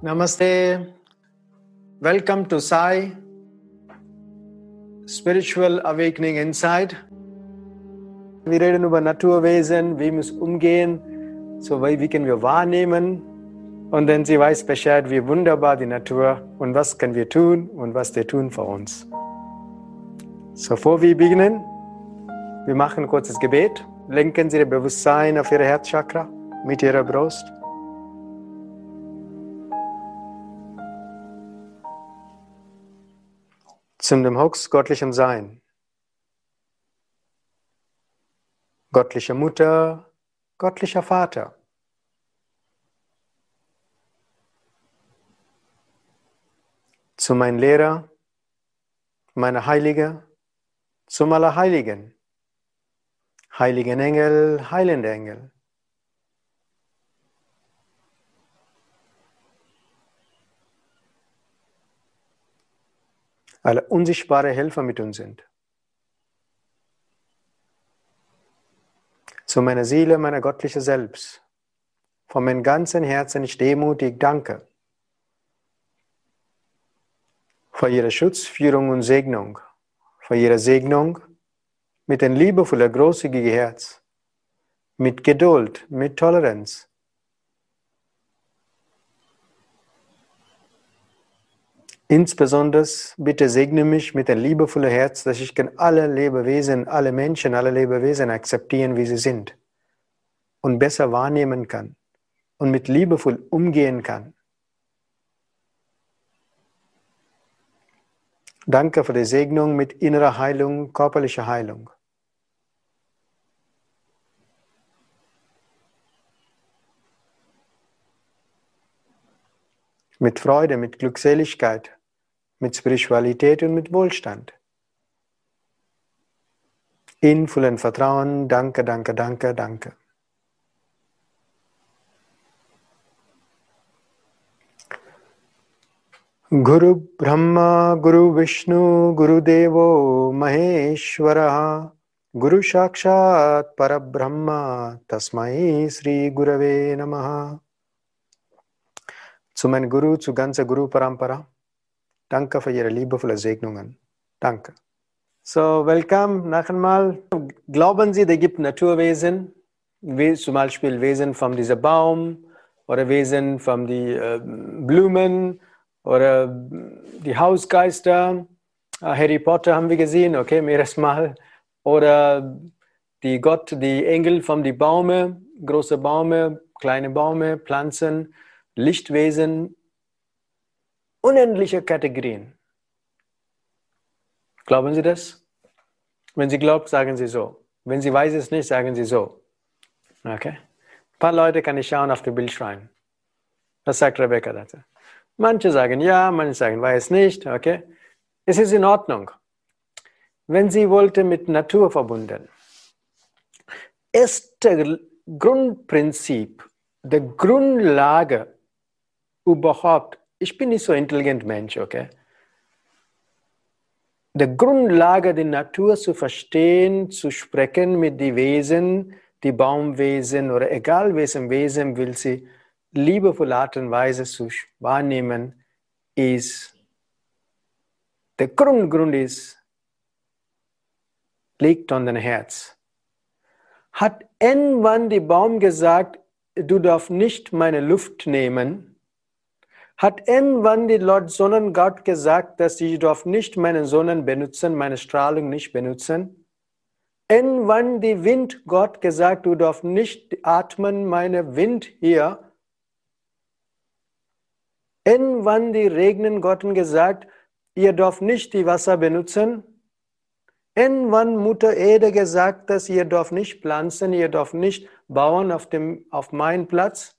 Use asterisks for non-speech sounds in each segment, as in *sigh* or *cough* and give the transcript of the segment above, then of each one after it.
Namaste. Welcome to Sai Spiritual Awakening Inside. Wir reden über Naturwesen, wie muss umgehen, so wie können wir wahrnehmen. Und dann sie weiß Bescheid, wie wunderbar die Natur und was können wir tun und was die tun für uns. So, bevor wir beginnen, wir machen ein kurzes Gebet. Lenken Sie Ihr Bewusstsein auf Ihre Herzchakra mit Ihrer Brust. Zum dem Hux göttlichem Sein. Göttliche Mutter, göttlicher Vater. Zu meinem Lehrer, meiner Heilige, zum Allerheiligen, heiligen Engel, heilende Engel. Alle unsichtbare Helfer mit uns sind. Zu meiner Seele, meiner göttlichen Selbst. Von meinem ganzen Herzen ich demutig danke für Ihre Schutz, Führung und Segnung für Ihre Segnung mit ein liebevoller, großzügiger Herz, mit Geduld, mit Toleranz. Insbesondere bitte segne mich mit einem liebevollen Herz, dass ich kann alle Lebewesen, alle Menschen, alle Lebewesen akzeptieren, wie sie sind und besser wahrnehmen kann und mit liebevoll umgehen kann. Danke für die Segnung mit innerer Heilung, körperlicher Heilung. Mit Freude, mit Glückseligkeit, mit Spiritualität und mit Wohlstand. In vollem Vertrauen, danke, danke, danke, danke. गुरु ब्रह्मा गुरु विष्णु गुरुदेवो महेश्वरः गुरु साक्षात् परब्रह्म तस्मै Sri Gurave Namaha. Zu meinem Guru, zu ganzer Guru Parampara. Danke für Ihre liebevolle Segnungen. Danke. So, welcome noch einmal. Glauben Sie, es gibt Naturwesen, wie zum Beispiel Wesen von diesem Baum oder Wesen von den äh, Blumen oder die Hausgeister, äh, Harry Potter haben wir gesehen, okay, mehres Mal. Oder die Gott, die Engel von die Bäume, große Bäume, kleine Bäume, Pflanzen, Lichtwesen, unendliche Kategorien. Glauben Sie das? Wenn Sie glauben, sagen Sie so. Wenn Sie weiß es nicht, sagen Sie so. Okay? Ein paar Leute kann ich schauen auf dem Bild schreiben. Was sagt Rebecca dazu? Manche sagen ja, manche sagen weiß nicht, okay? Es ist in Ordnung. Wenn sie wollte mit Natur verbunden. Erste Grundprinzip, der Grundlage überhaupt, ich bin nicht so intelligent Mensch, okay? Der Grundlage der Natur zu verstehen, zu sprechen mit den Wesen, die Baumwesen oder egal welchem Wesen will sie liebevolle Art und Weise zu wahrnehmen, ist, der Grundgrund ist, liegt an dein Herz. Hat irgendwann der Baum gesagt, du darfst nicht meine Luft nehmen? Hat irgendwann die Lord Sonnengott gesagt, dass ich darf nicht meine Sonnen benutzen, meine Strahlung nicht benutzen? Irgendwann die Windgott gesagt, du darfst nicht atmen, meine Wind hier Irgendwann die Regnengotten gesagt, ihr dürft nicht die Wasser benutzen. Irgendwann Mutter Erde gesagt, dass ihr dürft nicht pflanzen, ihr dürft nicht bauen auf, dem, auf meinen Platz.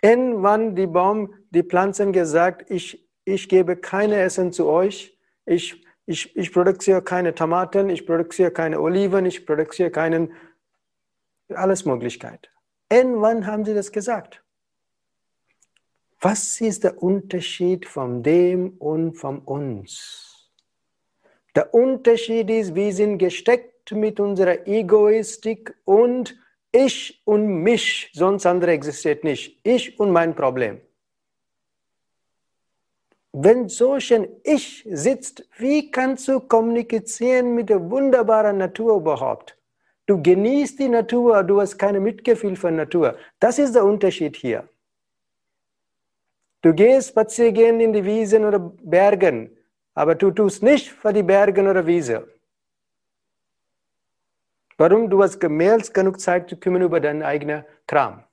Irgendwann die Baum, die Pflanzen gesagt, ich, ich gebe keine Essen zu euch. Ich, ich, ich produziere keine Tomaten, ich produziere keine Oliven, ich produziere keinen, alles Möglichkeit. Irgendwann haben sie das gesagt. Was ist der Unterschied von dem und von uns? Der Unterschied ist, wir sind gesteckt mit unserer Egoistik und ich und mich, sonst andere existiert nicht. Ich und mein Problem. Wenn solch ein Ich sitzt, wie kannst du kommunizieren mit der wunderbaren Natur überhaupt? Du genießt die Natur, du hast keine Mitgefühl für Natur. Das ist der Unterschied hier. Du gehst spazieren in die Wiesen oder Bergen, aber du tust nicht für die Bergen oder Wiese. Warum? Du hast mehr genug Zeit zu kümmern über deinen eigenen Kram.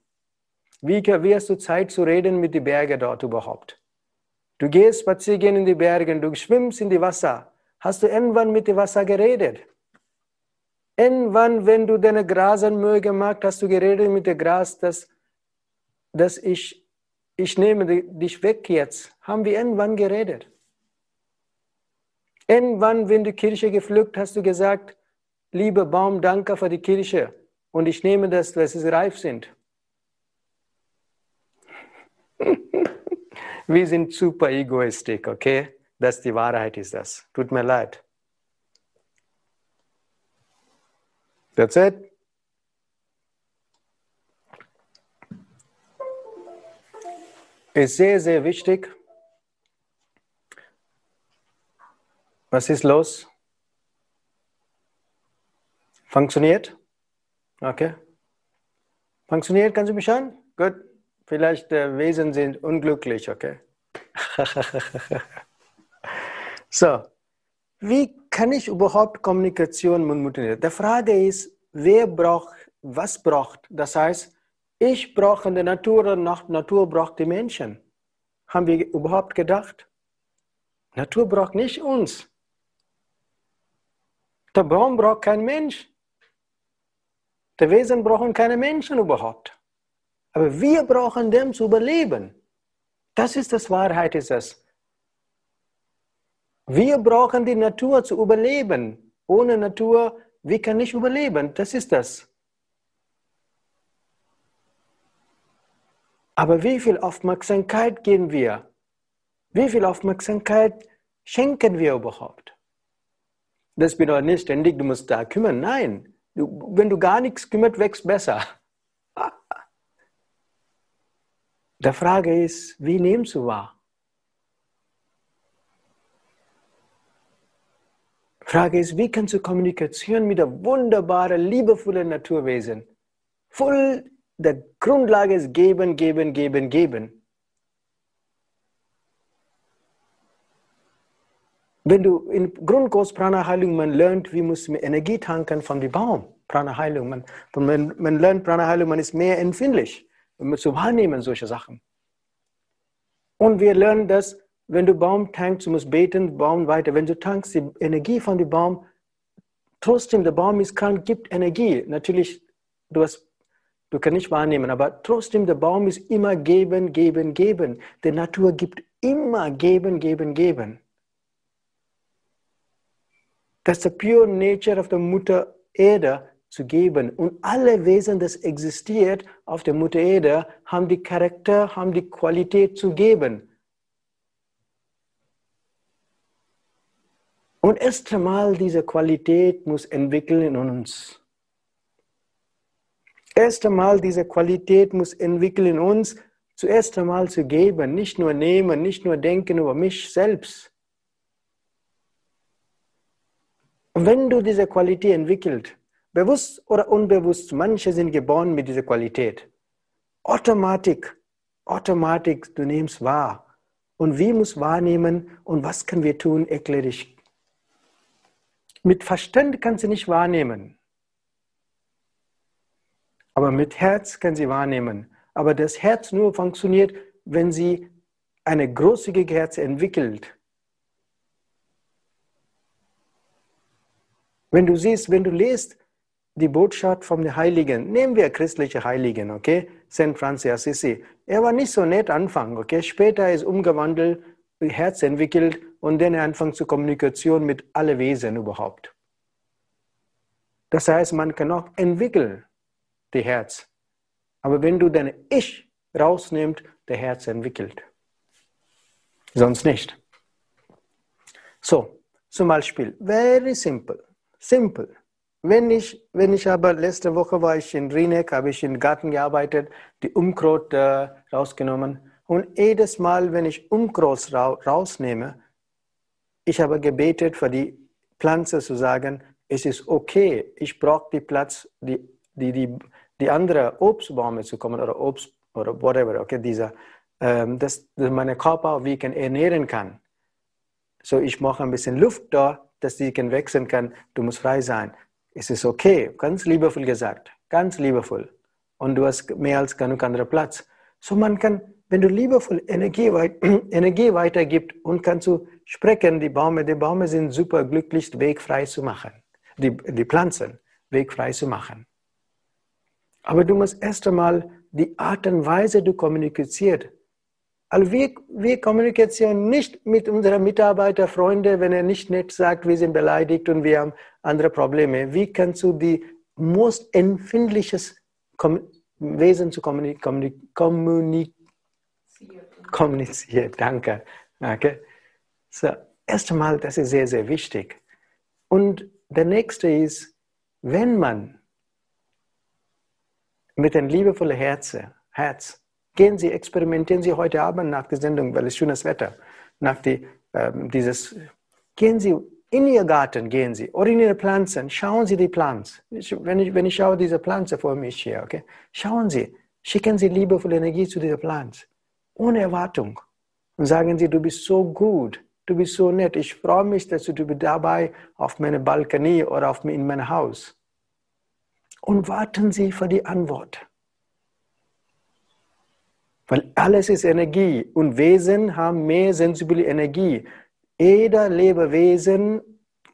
Wie, wie hast du Zeit zu reden mit den Bergen dort überhaupt? Du gehst spazieren in die Berge, du schwimmst in die Wasser. Hast du irgendwann mit dem Wasser geredet? Irgendwann, wenn du deine Grasenmühe gemacht hast, du geredet mit dem Gras, dass, dass ich ich nehme dich weg jetzt, haben wir irgendwann geredet. Irgendwann, wenn du Kirche gepflückt, hast du gesagt, lieber Baum, danke für die Kirche und ich nehme das, dass sie reif sind. *laughs* wir sind super egoistisch, okay? Das die Wahrheit ist das. Tut mir leid. That's it. Ist sehr, sehr wichtig. Was ist los? Funktioniert? Okay. Funktioniert, kannst du mich hören? Gut. Vielleicht äh, Wesen sind unglücklich, okay? *laughs* so, wie kann ich überhaupt Kommunikation Mutter? Die Frage ist, wer braucht, was braucht? Das heißt, ich brauche die Natur und Natur braucht die Menschen. Haben wir überhaupt gedacht? Natur braucht nicht uns. Der Baum braucht kein Mensch. Die Wesen brauchen keine Menschen überhaupt. Aber wir brauchen dem zu überleben. Das ist das Wahrheit, ist es. Wir brauchen die Natur zu überleben. Ohne Natur, wir können nicht überleben. Das ist das. Aber wie viel Aufmerksamkeit geben wir? Wie viel Aufmerksamkeit schenken wir überhaupt? Das bedeutet nicht ständig, du musst da kümmern. Nein, du, wenn du gar nichts kümmert, wächst besser. *laughs* Die Frage ist, wie nimmst du wahr? Die Frage ist, wie kannst du Kommunikation mit der wunderbaren, liebevollen Naturwesen voll der Grundlage ist geben, geben, geben, geben. Wenn du in Grundkurs Prana Heilung man lernt, wie muss man Energie tanken von dem Baum. Prana Heilung, man, man, man lernt Prana Heilung, man ist mehr empfindlich, zu wahrnehmen solche Sachen. Und wir lernen das, wenn du Baum tankst, du musst beten, Baum weiter. Wenn du tankst die Energie von dem Baum, trotzdem der Baum ist krank, gibt Energie. Natürlich, du hast Du kannst nicht wahrnehmen, aber trotzdem, der Baum ist immer geben, geben, geben. Die Natur gibt immer geben, geben, geben. Das ist die pure Nature of der Mutter Erde zu geben. Und alle Wesen, das existiert auf der Mutter Erde, haben die Charakter, haben die Qualität zu geben. Und erst einmal diese Qualität muss entwickeln in uns. Erst einmal diese Qualität muss entwickeln in uns, zuerst einmal zu geben, nicht nur nehmen, nicht nur denken über mich selbst. Und wenn du diese Qualität entwickelst, bewusst oder unbewusst, manche sind geboren mit dieser Qualität. Automatisch, automatisch, du nimmst wahr. Und wie muss wahrnehmen und was können wir tun, erkläre ich. Mit Verstand kannst du nicht wahrnehmen. Aber mit Herz kann sie wahrnehmen. Aber das Herz nur funktioniert, wenn sie eine großzügige Herz entwickelt. Wenn du siehst, wenn du liest die Botschaft vom Heiligen, nehmen wir christliche Heiligen, okay? St. Francis Assisi. Er war nicht so nett Anfang, okay? Später ist umgewandelt, Herz entwickelt und dann anfängt zur Kommunikation mit allen Wesen überhaupt. Das heißt, man kann auch entwickeln die Herz. Aber wenn du dein Ich rausnimmst, der Herz entwickelt. Sonst nicht. So, zum Beispiel, very simple, simple. Wenn ich, wenn ich aber letzte Woche war ich in Rieneck, habe ich im Garten gearbeitet, die Umkraut äh, rausgenommen. Und jedes Mal, wenn ich Umkraut ra rausnehme, ich habe gebetet für die Pflanze zu sagen, es ist okay, ich brauche die Platz, die, die, die, die andere Obstbäume zu kommen oder Obst oder whatever, okay, dieser, ähm, dass, dass meine Körper wie kann ernähren kann. So, ich mache ein bisschen Luft da, dass die kann wechseln kann. Du musst frei sein es ist okay, ganz liebevoll gesagt, ganz liebevoll. Und du hast mehr als genug anderer Platz. So man kann, wenn du liebevoll Energie, *clears throat* Energie weitergibst und kannst du sprechen, die Bäume, die Bäume sind super glücklich, wegfrei zu machen. Die, die Pflanzen wegfrei zu machen. Aber du musst erst einmal die Art und Weise, du kommunizierst, also wir, wir kommunizieren nicht mit unseren Mitarbeitern, Freunden, wenn er nicht nett sagt, wir sind beleidigt und wir haben andere Probleme. Wie kannst du die most empfindliches Wesen zu kommunizieren? Kommuni kommunizieren? Danke. Okay. So, erst einmal, das ist sehr, sehr wichtig. Und der nächste ist, wenn man mit einem liebevollen Herz, Herz Gehen Sie, experimentieren Sie heute Abend nach der Sendung, weil es schönes Wetter, nach die, ähm, dieses, gehen Sie in Ihr Garten, gehen Sie, oder in Ihre Pflanzen, schauen Sie die Pflanzen. Wenn ich, wenn ich schaue diese Pflanze vor mich hier, okay, schauen Sie, schicken Sie liebevolle Energie zu dieser Pflanze, ohne Erwartung. Und sagen Sie, du bist so gut, du bist so nett, ich freue mich, dass du dabei auf meiner Balkonie oder auf, in meinem Haus. Und warten Sie für die Antwort. Weil alles ist Energie und Wesen haben mehr sensible Energie. Jeder Lebewesen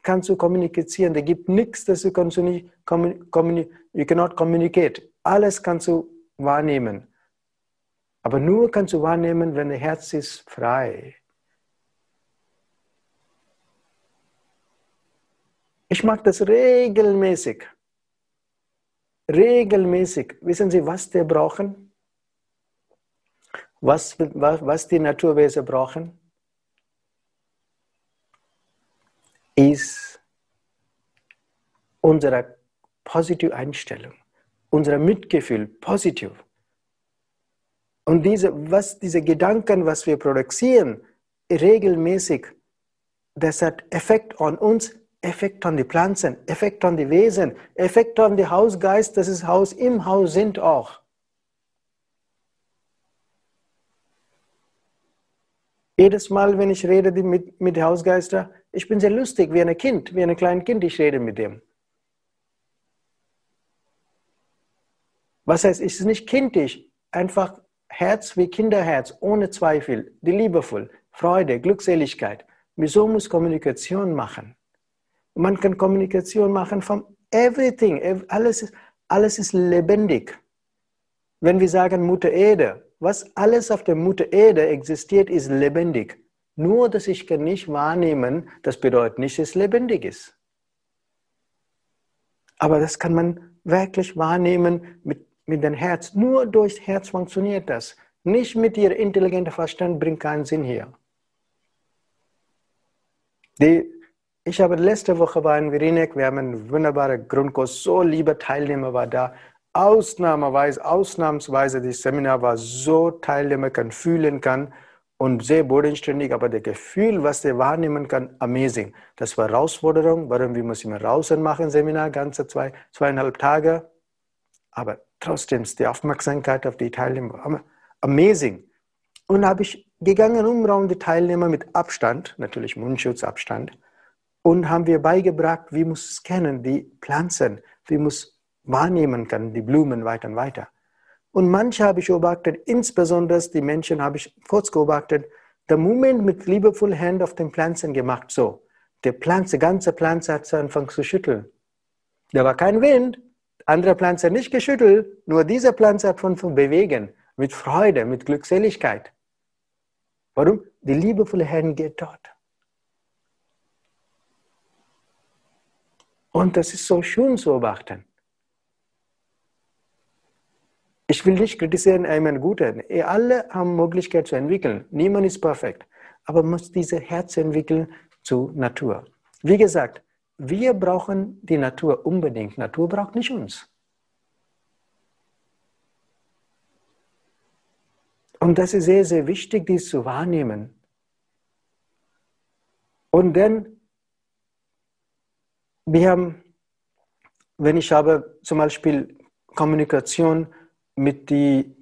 kannst du kommunizieren. Da gibt nichts, das du kannst du nicht. You cannot communicate. Alles kannst du wahrnehmen. Aber nur kannst du wahrnehmen, wenn der Herz ist frei. Ich mache das regelmäßig. Regelmäßig. Wissen Sie, was wir brauchen? Was, was, was die Naturwesen brauchen, ist unsere positive Einstellung, unser Mitgefühl, positiv. Und diese, was, diese Gedanken, was wir produzieren, regelmäßig, das hat Effekt an uns, Effekt an die Pflanzen, Effekt an die Wesen, Effekt an die Hausgeist, das ist Haus im Haus sind auch. Jedes Mal, wenn ich rede mit, mit Hausgeister, ich bin sehr lustig, wie ein Kind, wie ein kleines Kind, ich rede mit dem. Was heißt, es ist nicht kindisch, einfach Herz wie Kinderherz, ohne Zweifel, die liebevoll, Freude, Glückseligkeit. Wieso muss Kommunikation machen? Man kann Kommunikation machen von everything, alles, alles ist lebendig. Wenn wir sagen Mutter Erde, was alles auf der Mutter Erde existiert, ist lebendig. Nur, dass ich kann nicht wahrnehmen, das bedeutet nicht, dass es lebendig ist. Aber das kann man wirklich wahrnehmen mit, mit dem Herz. Nur durch Herz funktioniert das. Nicht mit Ihrem intelligenten Verstand bringt keinen Sinn hier. Die, ich habe letzte Woche war in Virinek, wir haben einen wunderbaren Grundkurs, so liebe Teilnehmer war da ausnahmsweise, ausnahmsweise das Seminar war so Teilnehmer kann fühlen kann und sehr bodenständig, aber das Gefühl, was der wahrnehmen kann, amazing. Das war Herausforderung, warum wir müssen immer draußen machen, Seminar, ganze zwei, zweieinhalb Tage. Aber trotzdem die Aufmerksamkeit auf die Teilnehmer, amazing. Und habe ich gegangen um die Teilnehmer mit Abstand, natürlich Mundschutzabstand, und haben wir beigebracht, wie muss es kennen, die Pflanzen, wie muss wahrnehmen kann, die Blumen weiter und weiter. Und manche habe ich beobachtet, insbesondere die Menschen habe ich kurz beobachtet, der Moment mit liebevoll Hand auf den Pflanzen gemacht, so. Die Pflanze, ganze Pflanze hat angefangen zu schütteln. Da war kein Wind, andere Pflanze nicht geschüttelt, nur diese Pflanze hat von bewegen, mit Freude, mit Glückseligkeit. Warum? Die liebevolle Hand geht dort. Und das ist so schön zu beobachten. Ich will nicht kritisieren, jemand Gute. Alle haben Möglichkeit zu entwickeln. Niemand ist perfekt. Aber man muss diese Herz entwickeln zu Natur. Wie gesagt, wir brauchen die Natur unbedingt. Natur braucht nicht uns. Und das ist sehr, sehr wichtig, dies zu wahrnehmen. Und dann, wir haben, wenn ich habe zum Beispiel Kommunikation mit die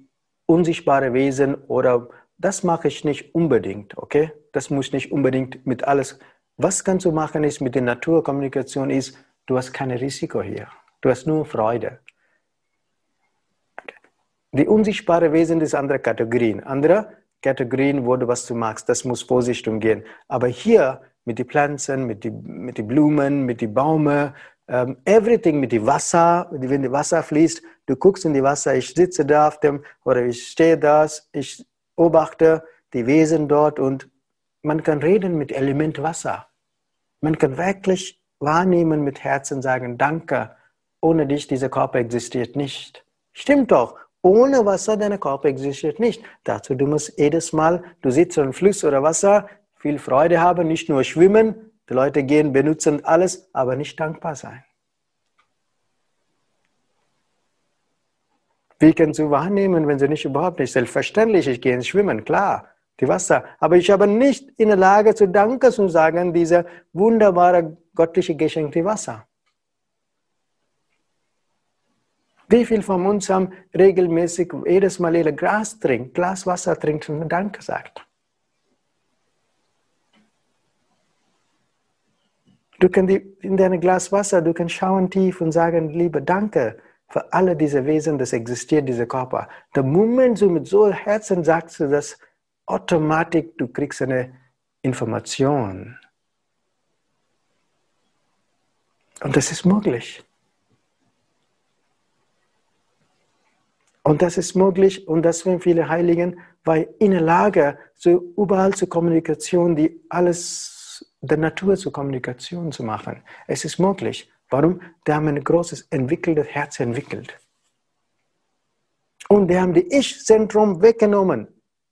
unsichtbaren Wesen oder das mache ich nicht unbedingt, okay? Das muss nicht unbedingt mit alles. Was kannst du machen ist mit der Naturkommunikation ist, du hast kein Risiko hier. Du hast nur Freude. Die unsichtbare Wesen ist andere Kategorien. Andere Kategorien, wo du was du magst, das muss Vorsicht umgehen. Aber hier mit den Pflanzen, mit den mit die Blumen, mit den Bäumen, um, ähm, everything mit dem Wasser, wenn das Wasser fließt, du guckst in die Wasser, ich sitze da auf dem oder ich stehe da, ich beobachte die Wesen dort und man kann reden mit Element Wasser. Man kann wirklich wahrnehmen mit Herzen sagen, danke, ohne dich dieser Körper existiert nicht. Stimmt doch, ohne Wasser dein Körper existiert nicht. Dazu du musst jedes Mal, du sitzt in Fluss oder Wasser, viel Freude haben, nicht nur schwimmen, die Leute gehen, benutzen alles, aber nicht dankbar sein. Wie kannst du wahrnehmen, wenn sie nicht überhaupt nicht? Selbstverständlich, ich gehe ins Schwimmen, klar, die Wasser. Aber ich habe nicht in der Lage zu danken zu sagen, diese wunderbare göttliche geschenkte Wasser. Wie viele von uns haben regelmäßig jedes Mal ihr Glas trinkt, Glas Wasser trinkt und Danke sagt? Du kannst in dein Glas Wasser, du kannst schauen tief und sagen, liebe Danke für alle diese Wesen, das existiert, dieser Körper. Der Moment du mit so Herzen sagst du das, automatisch, du kriegst eine Information. Und das ist möglich. Und das ist möglich und deswegen viele Heiligen, weil in der Lage, so überall zur Kommunikation, die alles der Natur zur Kommunikation zu machen. Es ist möglich. Warum? Die haben ein großes, entwickeltes Herz entwickelt. Und die haben die Ich-Zentrum weggenommen.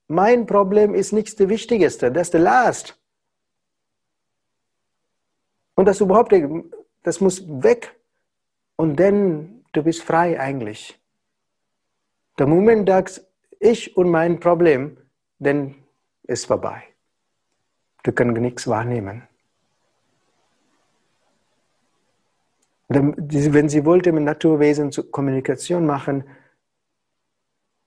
Mein Problem ist nicht das Wichtigste, das ist der Last. Und das überhaupt, das muss weg. Und dann, du bist frei eigentlich. Der Moment, dass ich und mein Problem, dann ist vorbei. Du kannst nichts wahrnehmen. Wenn sie wollte mit Naturwesen Kommunikation machen,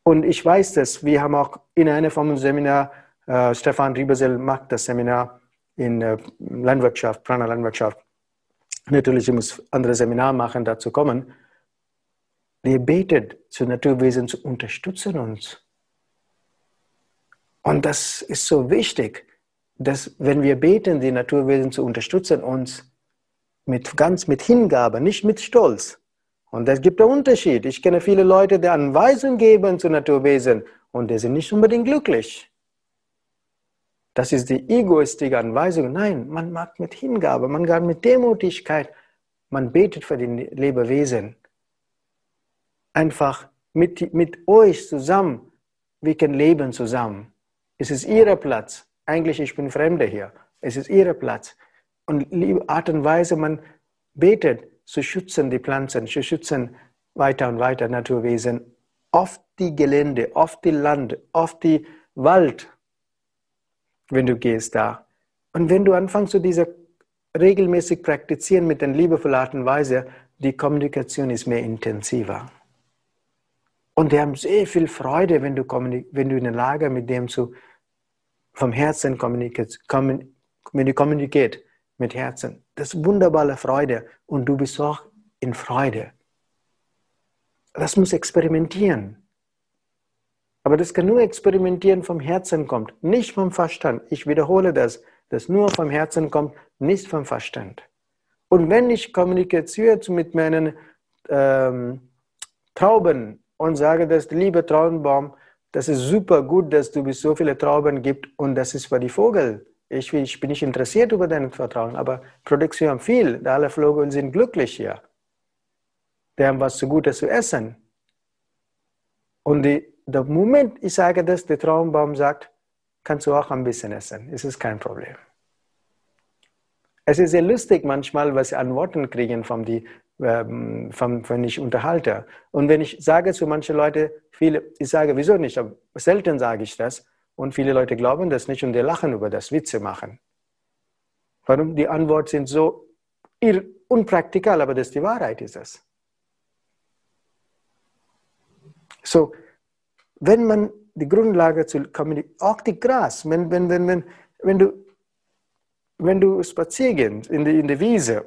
und ich weiß das, wir haben auch in von uns Seminar, äh, Stefan Riebersel macht das Seminar in äh, Landwirtschaft, Prana Landwirtschaft. Natürlich, ich muss andere Seminar machen, dazu kommen. Wir beten zu Naturwesen zu unterstützen uns. Und das ist so wichtig dass wenn wir beten, die Naturwesen zu unterstützen, uns mit ganz mit Hingabe, nicht mit Stolz. Und es gibt einen Unterschied. Ich kenne viele Leute, die Anweisungen geben zu Naturwesen und die sind nicht unbedingt glücklich. Das ist die egoistische Anweisung. Nein, man macht mit Hingabe, man geht mit Demutigkeit, man betet für die Lebewesen. Einfach mit, mit euch zusammen, wir können leben zusammen. Es ist ihr Platz eigentlich ich bin Fremder hier. Es ist ihr Platz. Und Art und Weise, man betet, zu schützen die Pflanzen, zu schützen weiter und weiter Naturwesen auf die Gelände, auf die Land, auf die Wald, wenn du gehst da. Und wenn du anfängst, so diese regelmäßig praktizieren mit der liebevollen Art und Weise, die Kommunikation ist mehr intensiver. Und die haben sehr viel Freude, wenn du, wenn du in der Lage mit dem zu vom Herzen kommuniziert, kommuniziert mit Herzen. Das ist wunderbare Freude und du bist auch in Freude. Das muss experimentieren. Aber das kann nur experimentieren vom Herzen kommt, nicht vom Verstand. Ich wiederhole das, das nur vom Herzen kommt, nicht vom Verstand. Und wenn ich kommuniziere mit meinen ähm, Trauben und sage, dass liebe Traubenbaum, das ist super gut, dass du so viele Trauben gibt und das ist für die Vogel. Ich, ich bin nicht interessiert über dein Vertrauen, aber Produktion viel. Alle Vögel sind glücklich hier. Die haben was zu Gutes zu essen. Und die, der Moment, ich sage das, der Traumbaum sagt, kannst du auch ein bisschen essen. Es ist kein Problem. Es ist sehr lustig manchmal, was sie an Worten kriegen von die, ähm, wenn ich unterhalte. Und wenn ich sage zu manchen Leuten, viele, ich sage, wieso nicht, aber selten sage ich das. Und viele Leute glauben das nicht und die lachen über das, Witze machen. Warum? Die Antworten sind so unpraktikal, aber das die Wahrheit ist es. So, wenn man die Grundlage zu kommunizieren, auch die Gras, wenn, wenn, wenn, wenn, wenn du, wenn du spazieren in der in die Wiese,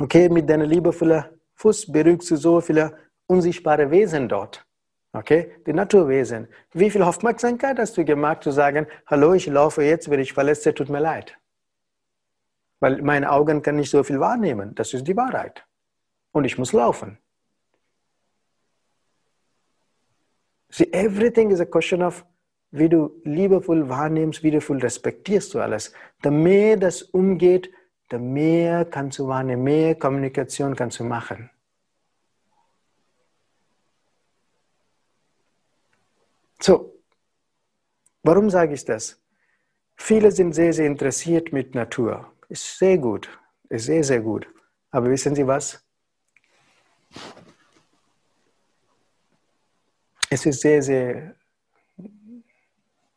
okay, mit deiner liebevollen Fuß berührst du so viele unsichtbare Wesen dort. Okay, die Naturwesen. Wie viel Aufmerksamkeit hast du gemacht, zu sagen, hallo, ich laufe jetzt, wenn ich verletze, tut mir leid. Weil meine Augen können nicht so viel wahrnehmen. Das ist die Wahrheit. Und ich muss laufen. See, everything is a question of, wie du liebevoll wahrnimmst, wie du respektierst du alles. Je mehr das umgeht, je mehr kannst du wahrnehmen, mehr Kommunikation kannst du machen. So, warum sage ich das? Viele sind sehr, sehr interessiert mit Natur. Ist sehr gut, ist sehr, sehr gut. Aber wissen Sie was? es ist sehr, sehr,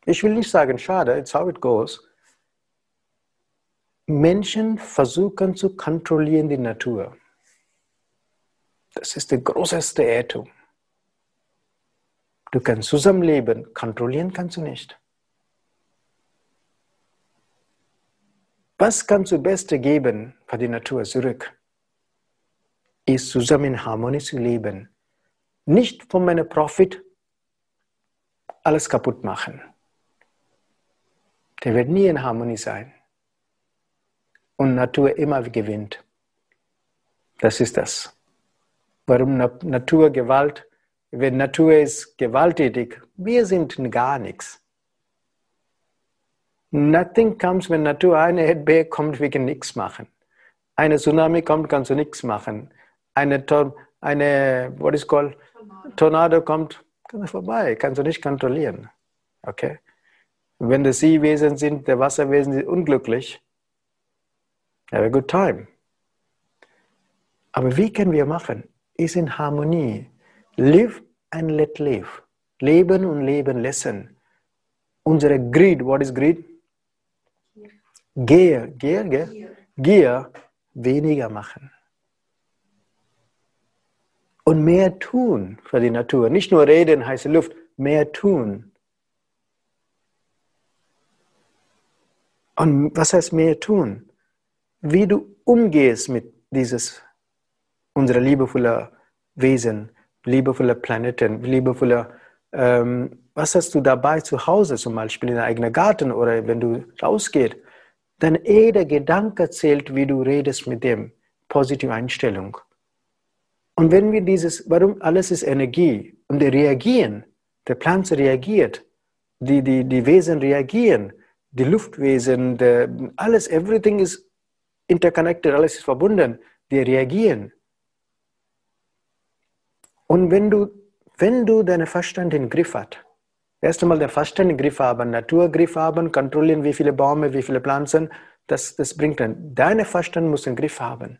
ich will nicht sagen schade, it's how it goes. Menschen versuchen zu kontrollieren die Natur. Das ist der größte Irrtum. Du kannst zusammenleben, kontrollieren kannst du nicht. Was kannst du Beste geben für die Natur zurück? Ist zusammen in Harmonie zu leben. Nicht von meinem Profit alles kaputt machen. Der wird nie in Harmonie sein. Und Natur immer gewinnt. Das ist das. Warum Natur Gewalt? Wenn Natur ist gewalttätig, wir sind gar nichts. Nothing comes, wenn Natur eine Erdbeben kommt, wir können nichts machen. Eine Tsunami kommt, kannst du nichts machen. Eine, eine what is called? Tornado kommt, Komm vorbei, kannst du nicht kontrollieren. Okay? wenn die Seewesen sind, der Wasserwesen sind unglücklich, have a good time. Aber wie können wir machen? Ist in Harmonie. Live and let live. Leben und leben lassen. Unsere Greed, what is Greed? Gier, Gier, Gier, Gier weniger machen und mehr tun für die Natur. Nicht nur reden, heiße Luft, mehr tun. Und was heißt mehr tun? Wie du umgehst mit dieses, unserer liebevoller Wesen, liebevoller Planeten, liebevoller, ähm, was hast du dabei zu Hause, zum Beispiel in deinem eigenen Garten oder wenn du rausgehst? Dann jeder Gedanke zählt, wie du redest mit dem. Positive Einstellung. Und wenn wir dieses, warum alles ist Energie und die reagieren, der Pflanze reagiert, die, die, die Wesen reagieren, die Luftwesen, der, alles, everything ist interconnected, alles ist verbunden, die reagieren. Und wenn du, wenn du deinen Verstand im Griff hast, erst einmal den Verstand im Griff haben, Naturgriff haben, kontrollieren, wie viele Bäume, wie viele Pflanzen, das, das bringt dann. Deine Verstand muss den Griff haben.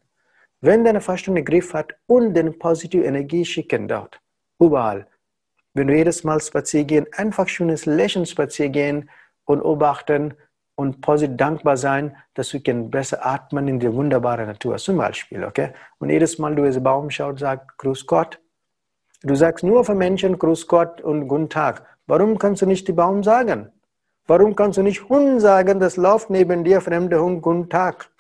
Wenn deine Fasten einen Griff hat und den positive Energie schicken dort, überall. Wenn du jedes Mal spazieren gehen, einfach schönes Lächeln spazieren gehen und beobachten und positiv dankbar sein, dass du besser atmen in der wunderbaren Natur, zum Beispiel, okay? Und jedes Mal, du diesen Baum schaust, sagst, Grüß Gott. Du sagst nur für Menschen Grüß Gott und Guten Tag. Warum kannst du nicht die Baum sagen? Warum kannst du nicht Hund sagen, das läuft neben dir, fremde Hund, Guten Tag?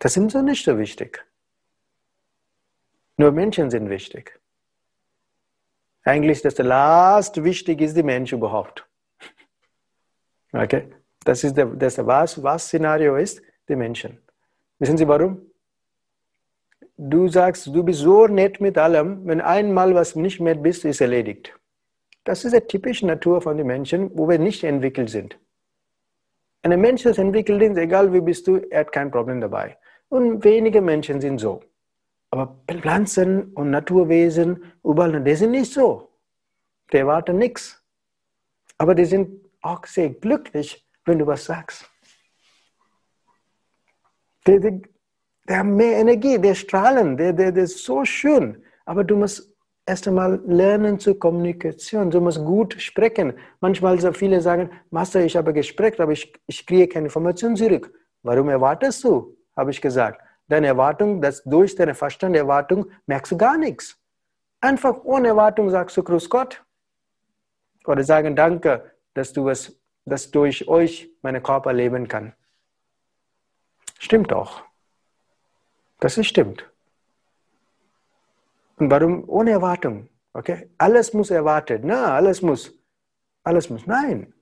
Das sind so nicht so wichtig. Nur Menschen sind wichtig. Eigentlich das last wichtig ist die Mensch überhaupt. *laughs* Okay? Das ist der, das was, was Szenario ist, die Menschen. Wissen Sie warum? Du sagst, du bist so nett mit allem, wenn einmal was nicht nett bist, ist erledigt. Das ist die typische Natur von den Menschen, wo wir nicht entwickelt sind. Ein Mensch, das entwickelt ist, egal wie bist du, er hat kein Problem dabei. Und wenige Menschen sind so. Aber Pflanzen und Naturwesen, überall, die sind nicht so. Die erwarten nichts. Aber die sind auch sehr glücklich, wenn du was sagst. Die, die, die haben mehr Energie, die strahlen, die, die, die ist so schön. Aber du musst erst einmal lernen zur Kommunikation. Du musst gut sprechen. Manchmal so viele sagen, Master, ich habe gesprochen, aber ich, ich kriege keine Information zurück. Warum erwartest du? Habe ich gesagt. Deine Erwartung, dass durch deine Verstand Erwartung merkst du gar nichts. Einfach ohne Erwartung sagst du Grüß Gott. Oder sagen Danke, dass du es, dass durch euch mein Körper leben kann. Stimmt auch. Das ist stimmt. Und warum? Ohne Erwartung. Okay? Alles muss erwartet. Na, alles muss. Alles muss. Nein.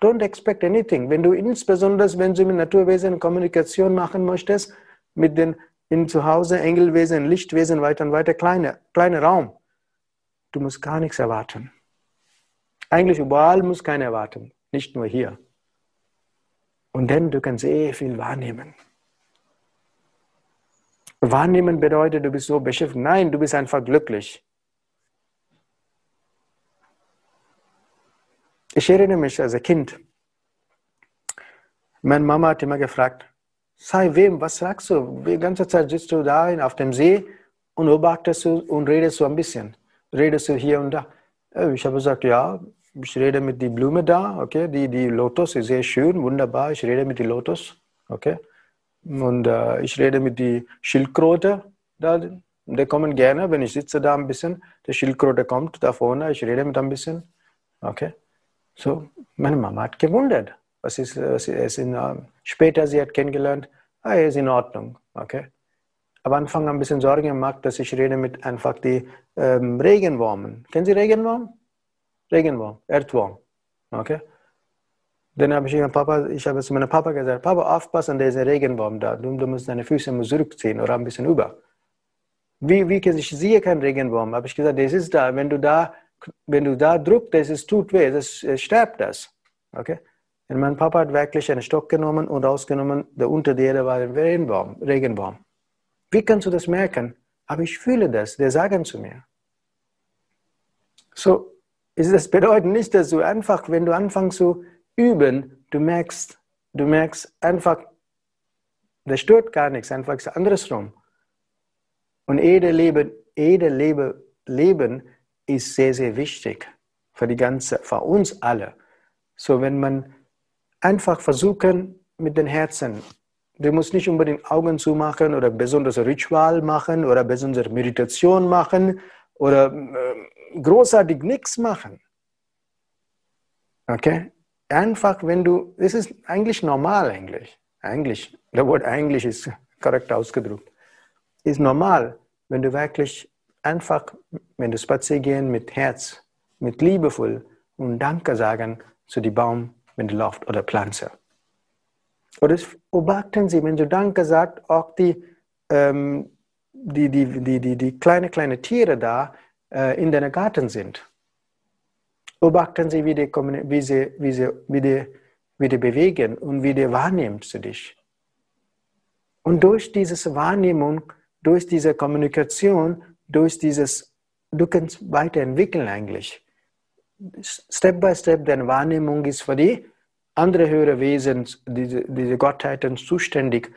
Don't expect anything. Wenn du insbesondere, wenn du mit Naturwesen Kommunikation machen möchtest, mit den in zu Hause Engelwesen, Lichtwesen, weiter und weiter, kleiner kleine Raum, du musst gar nichts erwarten. Eigentlich überall muss keine erwarten, nicht nur hier. Und dann du kannst sehr viel wahrnehmen. Wahrnehmen bedeutet, du bist so beschäftigt. Nein, du bist einfach glücklich. Ich erinnere mich als Kind. Meine Mama hat immer gefragt, sei wem, was sagst du? Die ganze Zeit sitzt du da auf dem See und beobachtest du und redest so ein bisschen. Redest du hier und da. Äh, ich habe gesagt, ja, ich rede mit der Blume da, okay, die, die Lotus ist sehr schön, wunderbar, ich rede mit der Lotus, okay. Und äh, ich rede mit die Schildkröte. Da, die kommen gerne, wenn ich sitze da ein bisschen. Die Schildkröte kommt da vorne, ich rede mit ein bisschen. Okay. So, meine Mama hat gewundert. Was ist, was ist in, uh, später sie hat kennengelernt, ah, ist in Ordnung. Okay. Aber Anfang ein bisschen Sorge gemacht, dass ich rede mit einfach die ähm, Regenwürmern. Kennen Sie Regenwurm? Regenwurm, Erdwurm. Okay. Dann habe ich meinem Papa, ich habe zu meinem Papa gesagt, Papa, aufpassen, da ist ein Regenwurm da. Du, du musst deine Füße zurückziehen oder ein bisschen über. Wie, wie ich sehe keinen Regenwurm. Habe ich gesagt, das ist da. Wenn du da, wenn du da drückst, das ist, tut weh, das es stirbt das. Okay? Und mein Papa hat wirklich einen Stock genommen und rausgenommen, der unter der war ein Regenwurm, Regenwurm. Wie kannst du das merken? Aber ich fühle das, der sagen zu mir. So, das bedeutet nicht, dass du einfach, wenn du anfängst zu üben, du merkst, du merkst einfach, das stört gar nichts, einfach ist andersrum. Und jede Leben, jede Lebe, Leben ist sehr, sehr wichtig für die ganze, für uns alle. So, wenn man einfach versuchen mit den Herzen, du musst nicht unbedingt Augen zumachen oder besonders Ritual machen oder besonders Meditation machen oder äh, großartig nichts machen. Okay? einfach, wenn du, das ist eigentlich normal eigentlich, eigentlich, der Wort eigentlich ist korrekt ausgedrückt, ist normal, wenn du wirklich einfach, wenn du spazieren mit Herz, mit liebevoll und Danke sagen zu dem Baum, wenn du läufst oder Pflanze. Oder beobachten Sie, wenn du Danke sagst, auch die, ähm, die, die, die, die, die kleine, kleine Tiere da äh, in deinem Garten sind. Beobachten Sie, wie die, wie sie, wie sie, wie die, wie die bewegen und wie die wahrnimmt zu dich. Und durch diese Wahrnehmung, durch diese Kommunikation, durch dieses, du kannst weiterentwickeln eigentlich. Step by Step, deine Wahrnehmung ist für die andere höhere Wesen, diese, diese Gottheiten zuständig.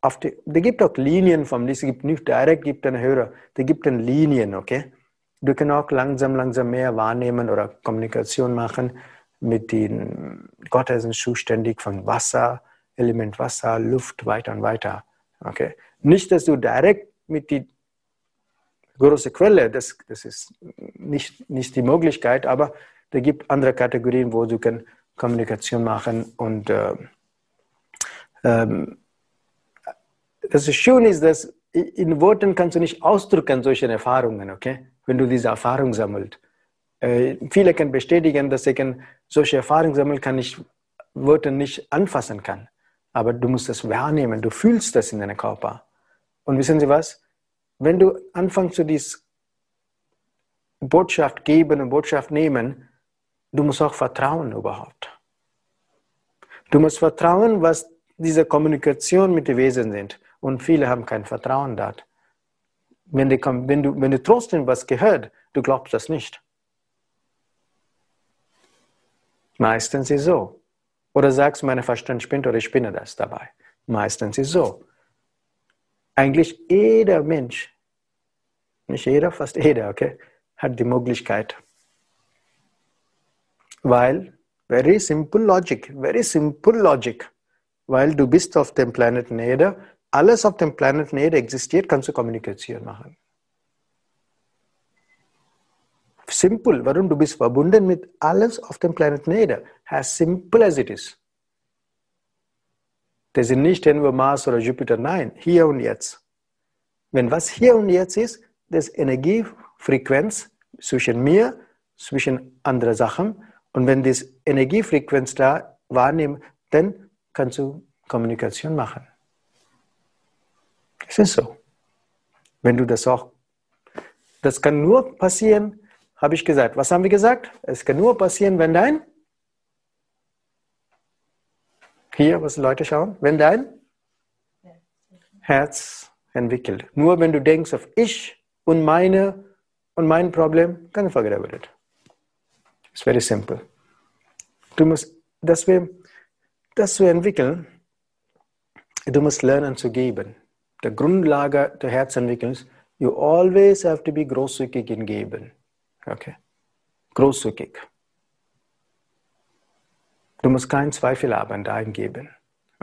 Auf die, die gibt auch Linien vom, es gibt nicht direkt, gibt eine höhere, die gibt dann Linien, okay? Du kannst auch langsam, langsam mehr wahrnehmen oder Kommunikation machen mit den Gott sind zuständig von Wasser, Element Wasser, Luft, weiter und weiter. Okay? Nicht, dass du direkt mit die große Quelle, das, das ist nicht, nicht die Möglichkeit, aber da gibt andere Kategorien, wo du kann Kommunikation machen und äh, ähm, das Schöne ist, dass in Worten kannst du nicht ausdrücken solche Erfahrungen, okay? wenn du diese Erfahrung sammelst. Äh, viele können bestätigen, dass ich solche Erfahrungen sammeln kann, ich Worte nicht anfassen kann. Aber du musst das wahrnehmen, du fühlst das in deinem Körper. Und wissen Sie was? Wenn du anfängst zu dieser Botschaft geben und Botschaft nehmen, du musst auch vertrauen überhaupt. Du musst vertrauen, was diese Kommunikation mit den Wesen sind. Und viele haben kein Vertrauen dort. Wenn, die, wenn, du, wenn du trotzdem was gehört, du glaubst das nicht. Meistens ist so. Oder sagst, mein Verstand spinnt oder ich spinne das dabei. Meistens ist so. Eigentlich jeder Mensch, nicht jeder, fast jeder, okay, hat die Möglichkeit. Weil, very simple logic, very simple logic. Weil du bist auf dem Planeten Erde, alles auf dem Planeten Erde existiert, kannst du Kommunikation machen. Simple. Warum? Du bist verbunden mit alles auf dem Planeten Erde. As simple as it is. Das sind nicht nur Mars oder Jupiter, nein, hier und jetzt. Wenn was hier und jetzt ist, das Energiefrequenz zwischen mir, zwischen anderen Sachen. Und wenn das Energiefrequenz da wahrnimmt, dann kannst du Kommunikation machen. Es ist so. Wenn du das auch, das kann nur passieren, habe ich gesagt. Was haben wir gesagt? Es kann nur passieren, wenn dein, hier, was Leute schauen, wenn dein Herz entwickelt. Nur wenn du denkst auf ich und meine und mein Problem, kann forget about it. It's very simple. Du musst, dass wir das zu entwickeln, du musst lernen zu geben. Der Grundlage der Herzentwicklung you always have to be großzügig in Geben. Okay. Großzügig. Du musst keinen Zweifel haben, eingeben.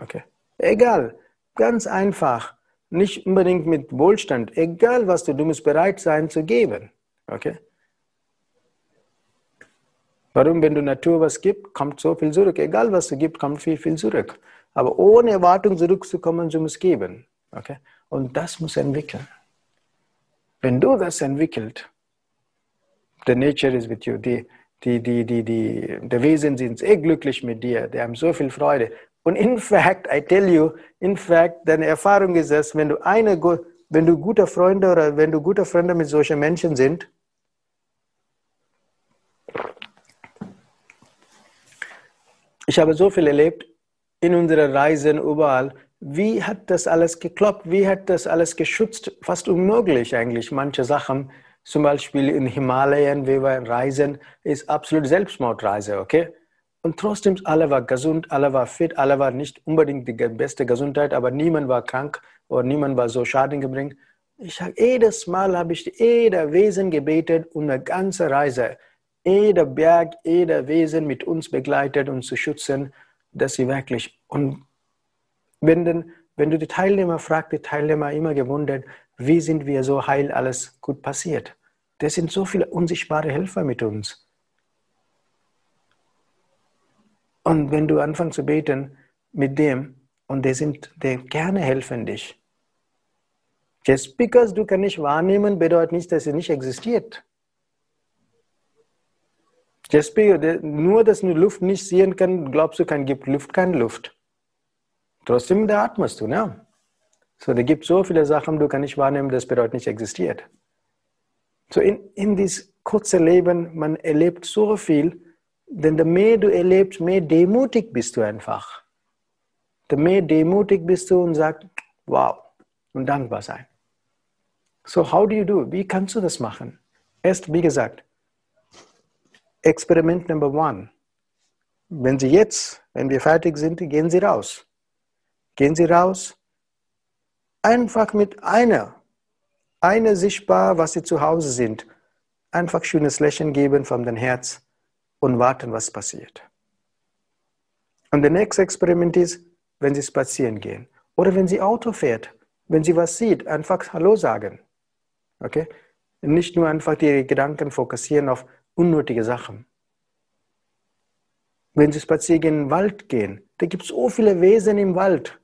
Okay. Egal. Ganz einfach. Nicht unbedingt mit Wohlstand. Egal was du, du musst bereit sein zu geben. Okay. Warum, wenn du Natur was gibst, kommt so viel zurück. Egal was du gibst, kommt viel, viel zurück. Aber ohne Erwartung zurückzukommen, du musst geben. Okay? Und das muss entwickeln. Wenn du das entwickelst, the nature is with you. Die, die, die, die, die, die Wesen sind sehr glücklich mit dir. Die haben so viel Freude. Und in fact, I tell you, in fact, deine Erfahrung ist es, wenn du eine, wenn du gute Freunde oder wenn du gute Freunde mit solchen Menschen sind, ich habe so viel erlebt in unseren Reisen überall. Wie hat das alles geklappt? Wie hat das alles geschützt? Fast unmöglich eigentlich, manche Sachen zum Beispiel in Himalayen, wie wir reisen, ist absolut Selbstmordreise, okay? Und trotzdem, alle waren gesund, alle waren fit, alle waren nicht unbedingt die beste Gesundheit, aber niemand war krank oder niemand war so Schaden gebracht. Ich sage, jedes Mal habe ich jeder Wesen gebetet um eine ganze Reise. Jeder Berg, jeder Wesen mit uns begleitet, uns zu schützen, dass sie wirklich. Und wenn, denn, wenn du die Teilnehmer fragst, die Teilnehmer immer gewundert, wie sind wir so heil alles gut passiert? Das sind so viele unsichtbare Helfer mit uns. Und wenn du anfängst zu beten mit dem, und die sind, die gerne helfen dich. Just because du kann nicht wahrnehmen, bedeutet nicht, dass es nicht existiert. Just because, nur, dass du Luft nicht sehen kann, glaubst du, kann gibt Luft keine Luft. Trotzdem da atmest du, ne? So, da gibt so viele Sachen, du kannst nicht wahrnehmen, das bedeutet nicht existiert. So, in, in dieses kurze Leben, man erlebt so viel, denn je mehr du erlebst, mehr demutig bist du einfach. Je mehr demutig bist du und sagst, wow, und dankbar sein. So, how do you do? Wie kannst du das machen? Erst, wie gesagt, Experiment Number One. Wenn Sie jetzt, wenn wir fertig sind, gehen Sie raus. Gehen Sie raus einfach mit einer, eine sichtbar, was sie zu Hause sind, einfach schönes Lächeln geben von dem Herz und warten, was passiert. Und der nächste Experiment ist, wenn sie spazieren gehen oder wenn sie Auto fährt, wenn sie was sieht, einfach Hallo sagen. Okay? Nicht nur einfach die Gedanken fokussieren auf unnötige Sachen. Wenn sie spazieren in den Wald gehen, da gibt es so viele Wesen im Wald.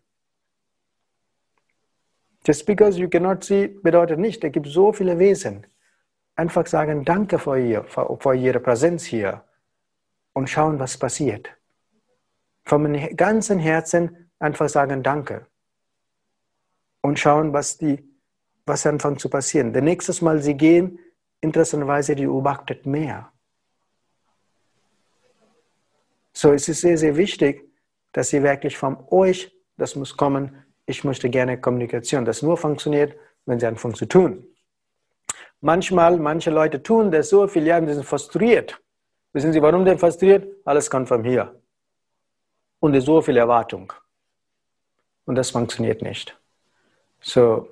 Just because you cannot see bedeutet nicht, es gibt so viele Wesen. Einfach sagen, danke für, ihr, für, für Ihre Präsenz hier und schauen, was passiert. Vom ganzen Herzen einfach sagen, danke. Und schauen, was, die, was anfängt zu passieren. Das nächste Mal, Sie gehen, interessanterweise, die beobachtet mehr. So es ist sehr, sehr wichtig, dass Sie wirklich von euch, das muss kommen, ich möchte gerne Kommunikation. Das nur funktioniert, wenn Sie anfangen zu tun. Manchmal, manche Leute tun das so viel, ja, die sind frustriert. Wissen Sie, warum denn frustriert? Alles kommt von hier. Und so viel Erwartung. Und das funktioniert nicht. So.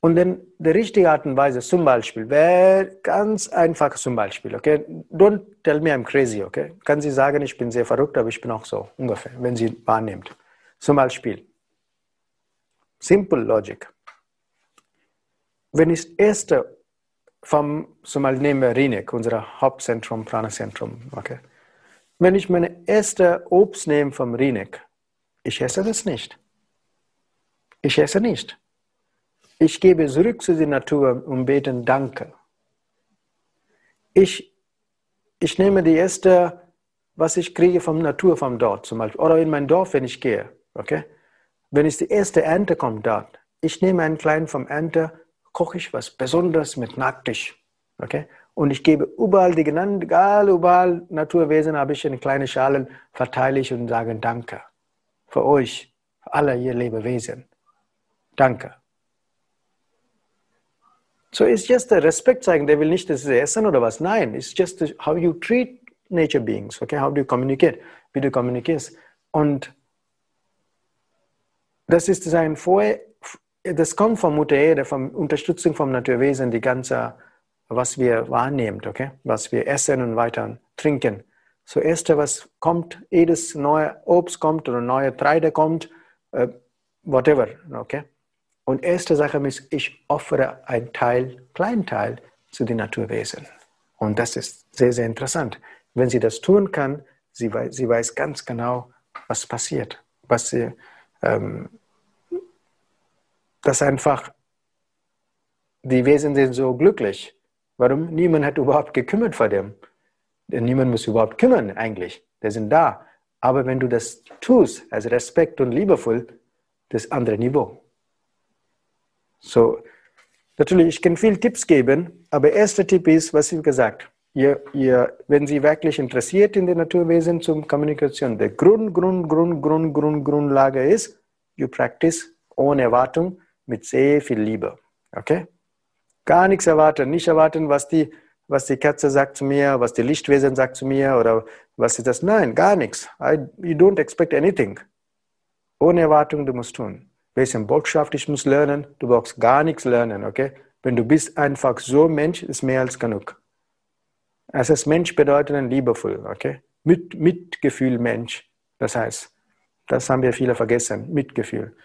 Und dann die richtige Art und Weise, zum Beispiel, wäre ganz einfach zum Beispiel, okay? Don't tell me I'm crazy, okay? Kann Sie sagen, ich bin sehr verrückt, aber ich bin auch so, ungefähr, wenn Sie wahrnimmt. Zum Beispiel, Simple Logic. Wenn ich das erste vom, zum Beispiel nehmen wir Rinek, unser Hauptzentrum, Prana-Zentrum, okay? Wenn ich meine erste Obst nehme vom Rinek, ich esse das nicht. Ich esse nicht. Ich gebe zurück zu der Natur und bete Danke. Ich, ich nehme die erste, was ich kriege vom Natur, vom dort zum Beispiel, oder in mein Dorf, wenn ich gehe. Okay? Wenn es die erste Ernte kommt dort, ich nehme einen kleinen vom Ernte, koche ich was Besonderes mit Nacktisch. Okay? Und ich gebe überall die genannten, egal, überall Naturwesen habe ich in kleine Schalen, verteile ich und sage Danke. Für euch, für alle ihr Lebewesen. Danke. So it's just a Respekt zeigen. Der will nicht, dass sie essen oder was. Nein, it's just how you treat nature beings. Okay, how do you communicate? Wie du kommunizierst. Und das ist sein Vorher, das kommt von Mutter Erde, von Unterstützung vom Naturwesen, die ganze, was wir wahrnehmen, okay, was wir essen und weiter trinken. So erste, was kommt, jedes neue Obst kommt oder neue Treide kommt, uh, whatever, okay. Und erste Sache ist, ich offere einen Teil, kleinen Teil zu den Naturwesen. Und das ist sehr, sehr interessant. Wenn sie das tun kann, sie weiß, sie weiß ganz genau, was passiert, was sie, ähm, dass einfach die Wesen sind so glücklich. Warum? Niemand hat überhaupt gekümmert vor dem. Niemand muss überhaupt kümmern eigentlich. Die sind da. Aber wenn du das tust, als Respekt und liebevoll, das andere Niveau. So, natürlich, ich kann viel Tipps geben, aber erster Tipp ist, was ich gesagt ihr, ihr, wenn Sie wirklich interessiert in den Naturwesen zum Kommunikation, der Grund, Grund, Grund, Grund, Grund, Grundlage ist, you practice ohne Erwartung mit sehr viel Liebe. Okay? Gar nichts erwarten, nicht erwarten, was die, was die Katze sagt zu mir, was die Lichtwesen sagt zu mir oder was ist das. Nein, gar nichts. I, you don't expect anything. Ohne Erwartung, du musst tun. Welche Botschaft ich muss lernen, du brauchst gar nichts lernen, okay? Wenn du bist einfach so Mensch, ist mehr als genug. Es ist Mensch bedeutet ein liebevoll, okay? Mit, Mitgefühl Mensch. Das heißt, das haben wir viele vergessen, Mitgefühl.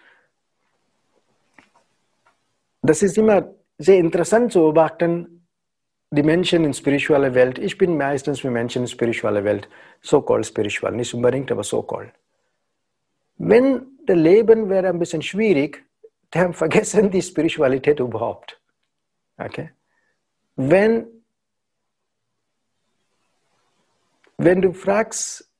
Das ist immer sehr interessant zu beobachten, die Menschen in spiritueller Welt. Ich bin meistens mit Menschen in spiritueller Welt, so-called spiritual, nicht unbedingt, aber so-called. Wenn das Leben wäre ein bisschen schwierig, dann *laughs* vergessen die Spiritualität überhaupt. Okay? Wenn, wenn du fragst,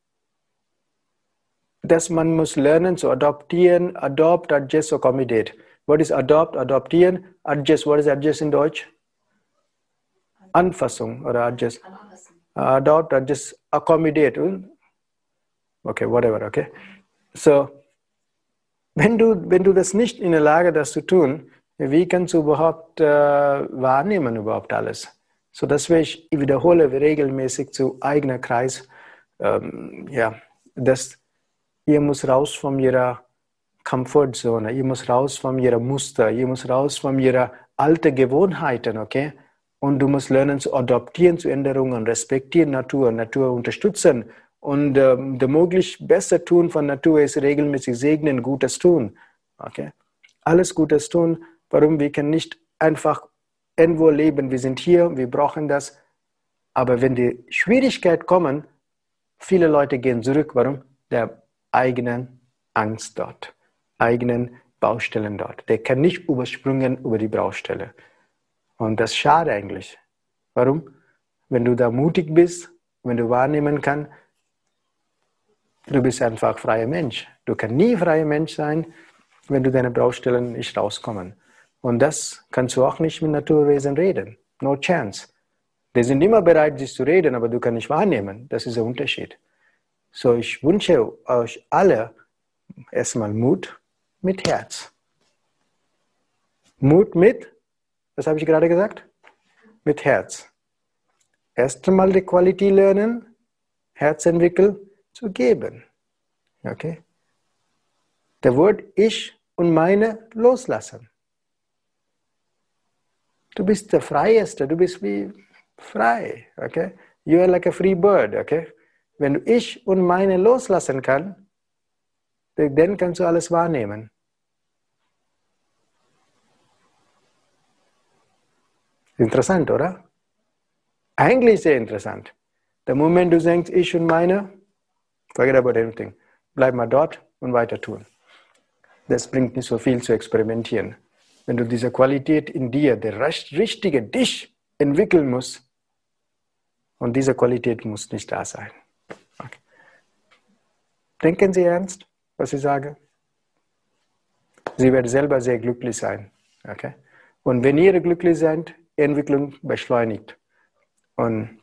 dass man muss lernen zu adoptieren, adopt, adjust, accommodate. What is adopt, adoptieren, adjust, what is adjust in Deutsch? Anfassung oder adjust. Adopt, adjust, accommodate. Okay, whatever, okay. So, wenn du, wenn du das nicht in der Lage das zu tun, wie kannst du überhaupt äh, wahrnehmen überhaupt alles? So, dass ich wiederhole regelmäßig zu eigener Kreis, ähm, ja, dass ihr muss raus von ihrer Komfortzone, ihr muss raus von ihrer Muster, ihr muss raus von ihrer alten Gewohnheiten, okay? Und du musst lernen zu adoptieren zu Änderungen, respektieren Natur, Natur unterstützen und ähm, der möglich besser tun von Natur ist regelmäßig segnen, Gutes tun. Okay? Alles Gutes tun. Warum? Wir können nicht einfach irgendwo leben. Wir sind hier, wir brauchen das. Aber wenn die Schwierigkeiten kommen, viele Leute gehen zurück. Warum? Der eigenen Angst dort, eigenen Baustellen dort. Der kann nicht überspringen über die Baustelle. Und das ist schade eigentlich. Warum? Wenn du da mutig bist, wenn du wahrnehmen kannst, Du bist einfach freier Mensch. Du kannst nie freier Mensch sein, wenn du deine Baustellen nicht rauskommen. Und das kannst du auch nicht mit Naturwesen reden. No chance. Die sind immer bereit, sich zu reden, aber du kannst nicht wahrnehmen. Das ist der Unterschied. So, ich wünsche euch alle erstmal Mut mit Herz. Mut mit, was habe ich gerade gesagt? mit Herz. Erst einmal die Qualität lernen, Herz entwickeln, zu geben. Okay? Der Wort ich und meine loslassen. Du bist der Freieste, du bist wie frei. Okay? You are like a free bird. Okay? Wenn du ich und meine loslassen kannst, dann kannst du alles wahrnehmen. Interessant, oder? Eigentlich sehr interessant. Der Moment, du denkst, ich und meine, forget about everything. Bleib mal dort und weiter tun. Das bringt nicht so viel zu experimentieren. Wenn du diese Qualität in dir, der richtige dich entwickeln musst, und diese Qualität muss nicht da sein. Okay. Denken Sie ernst, was ich sage? Sie werden selber sehr glücklich sein. Okay? Und wenn ihr glücklich seid, Entwicklung beschleunigt. Und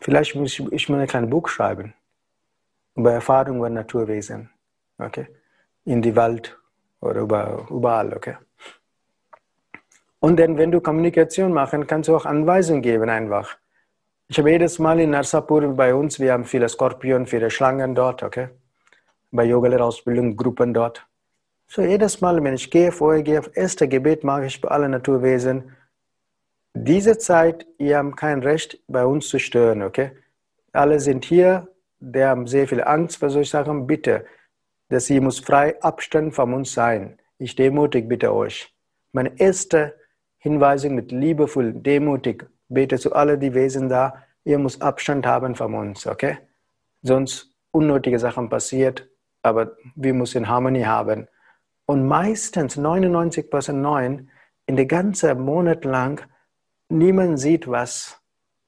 vielleicht muss ich, mal ein kleines Buch schreiben über Erfahrungen über Naturwesen. Okay? In die Welt oder über, überall. Okay? Und dann, wenn du Kommunikation machen, kannst du auch Anweisungen geben einfach. Ich habe jedes Mal in Narsapur bei uns, wir haben viele Skorpion, viele Schlangen dort, okay? Bei Yoga-Ausbildung, Gruppen dort. So jedes Mal, wenn ich gehe, vorher gehe, erste Gebet mache ich bei allen Naturwesen. Diese Zeit, ihr habt kein Recht, bei uns zu stören, okay? Alle sind hier, die haben sehr viel Angst vor solchen Sachen. Bitte, dass sie muss frei Abstand von uns sein. Ich demutig bitte euch. Meine erste Hinweisung mit liebevoll, demutig, bete zu allen die Wesen da, ihr müsst Abstand haben von uns, okay? Sonst unnötige Sachen passiert, aber wir müssen Harmonie haben. Und meistens 99 neun, in der ganzen Monat lang, niemand sieht was.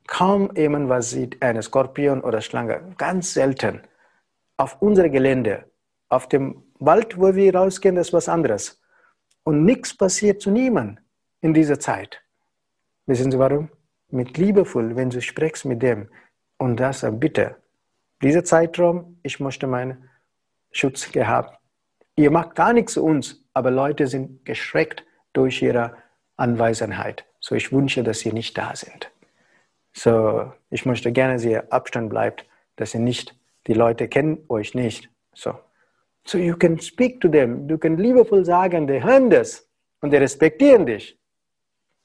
Kaum jemand was sieht, eine Skorpion oder Schlange. Ganz selten. Auf unserem Gelände, auf dem Wald, wo wir rausgehen, das ist was anderes. Und nichts passiert zu niemandem in dieser Zeit. Wissen Sie warum? Mit liebevoll, wenn du sprichst mit dem und das bitte. Dieser Zeitraum, ich möchte meinen Schutz gehabt Ihr macht gar nichts zu uns, aber Leute sind geschreckt durch ihre Anwesenheit. So, ich wünsche, dass sie nicht da sind. So, ich möchte gerne, dass ihr Abstand bleibt, dass ihr nicht, die Leute kennen euch nicht. So, so you can speak to them. Du kannst liebevoll sagen, die hören das und die respektieren dich.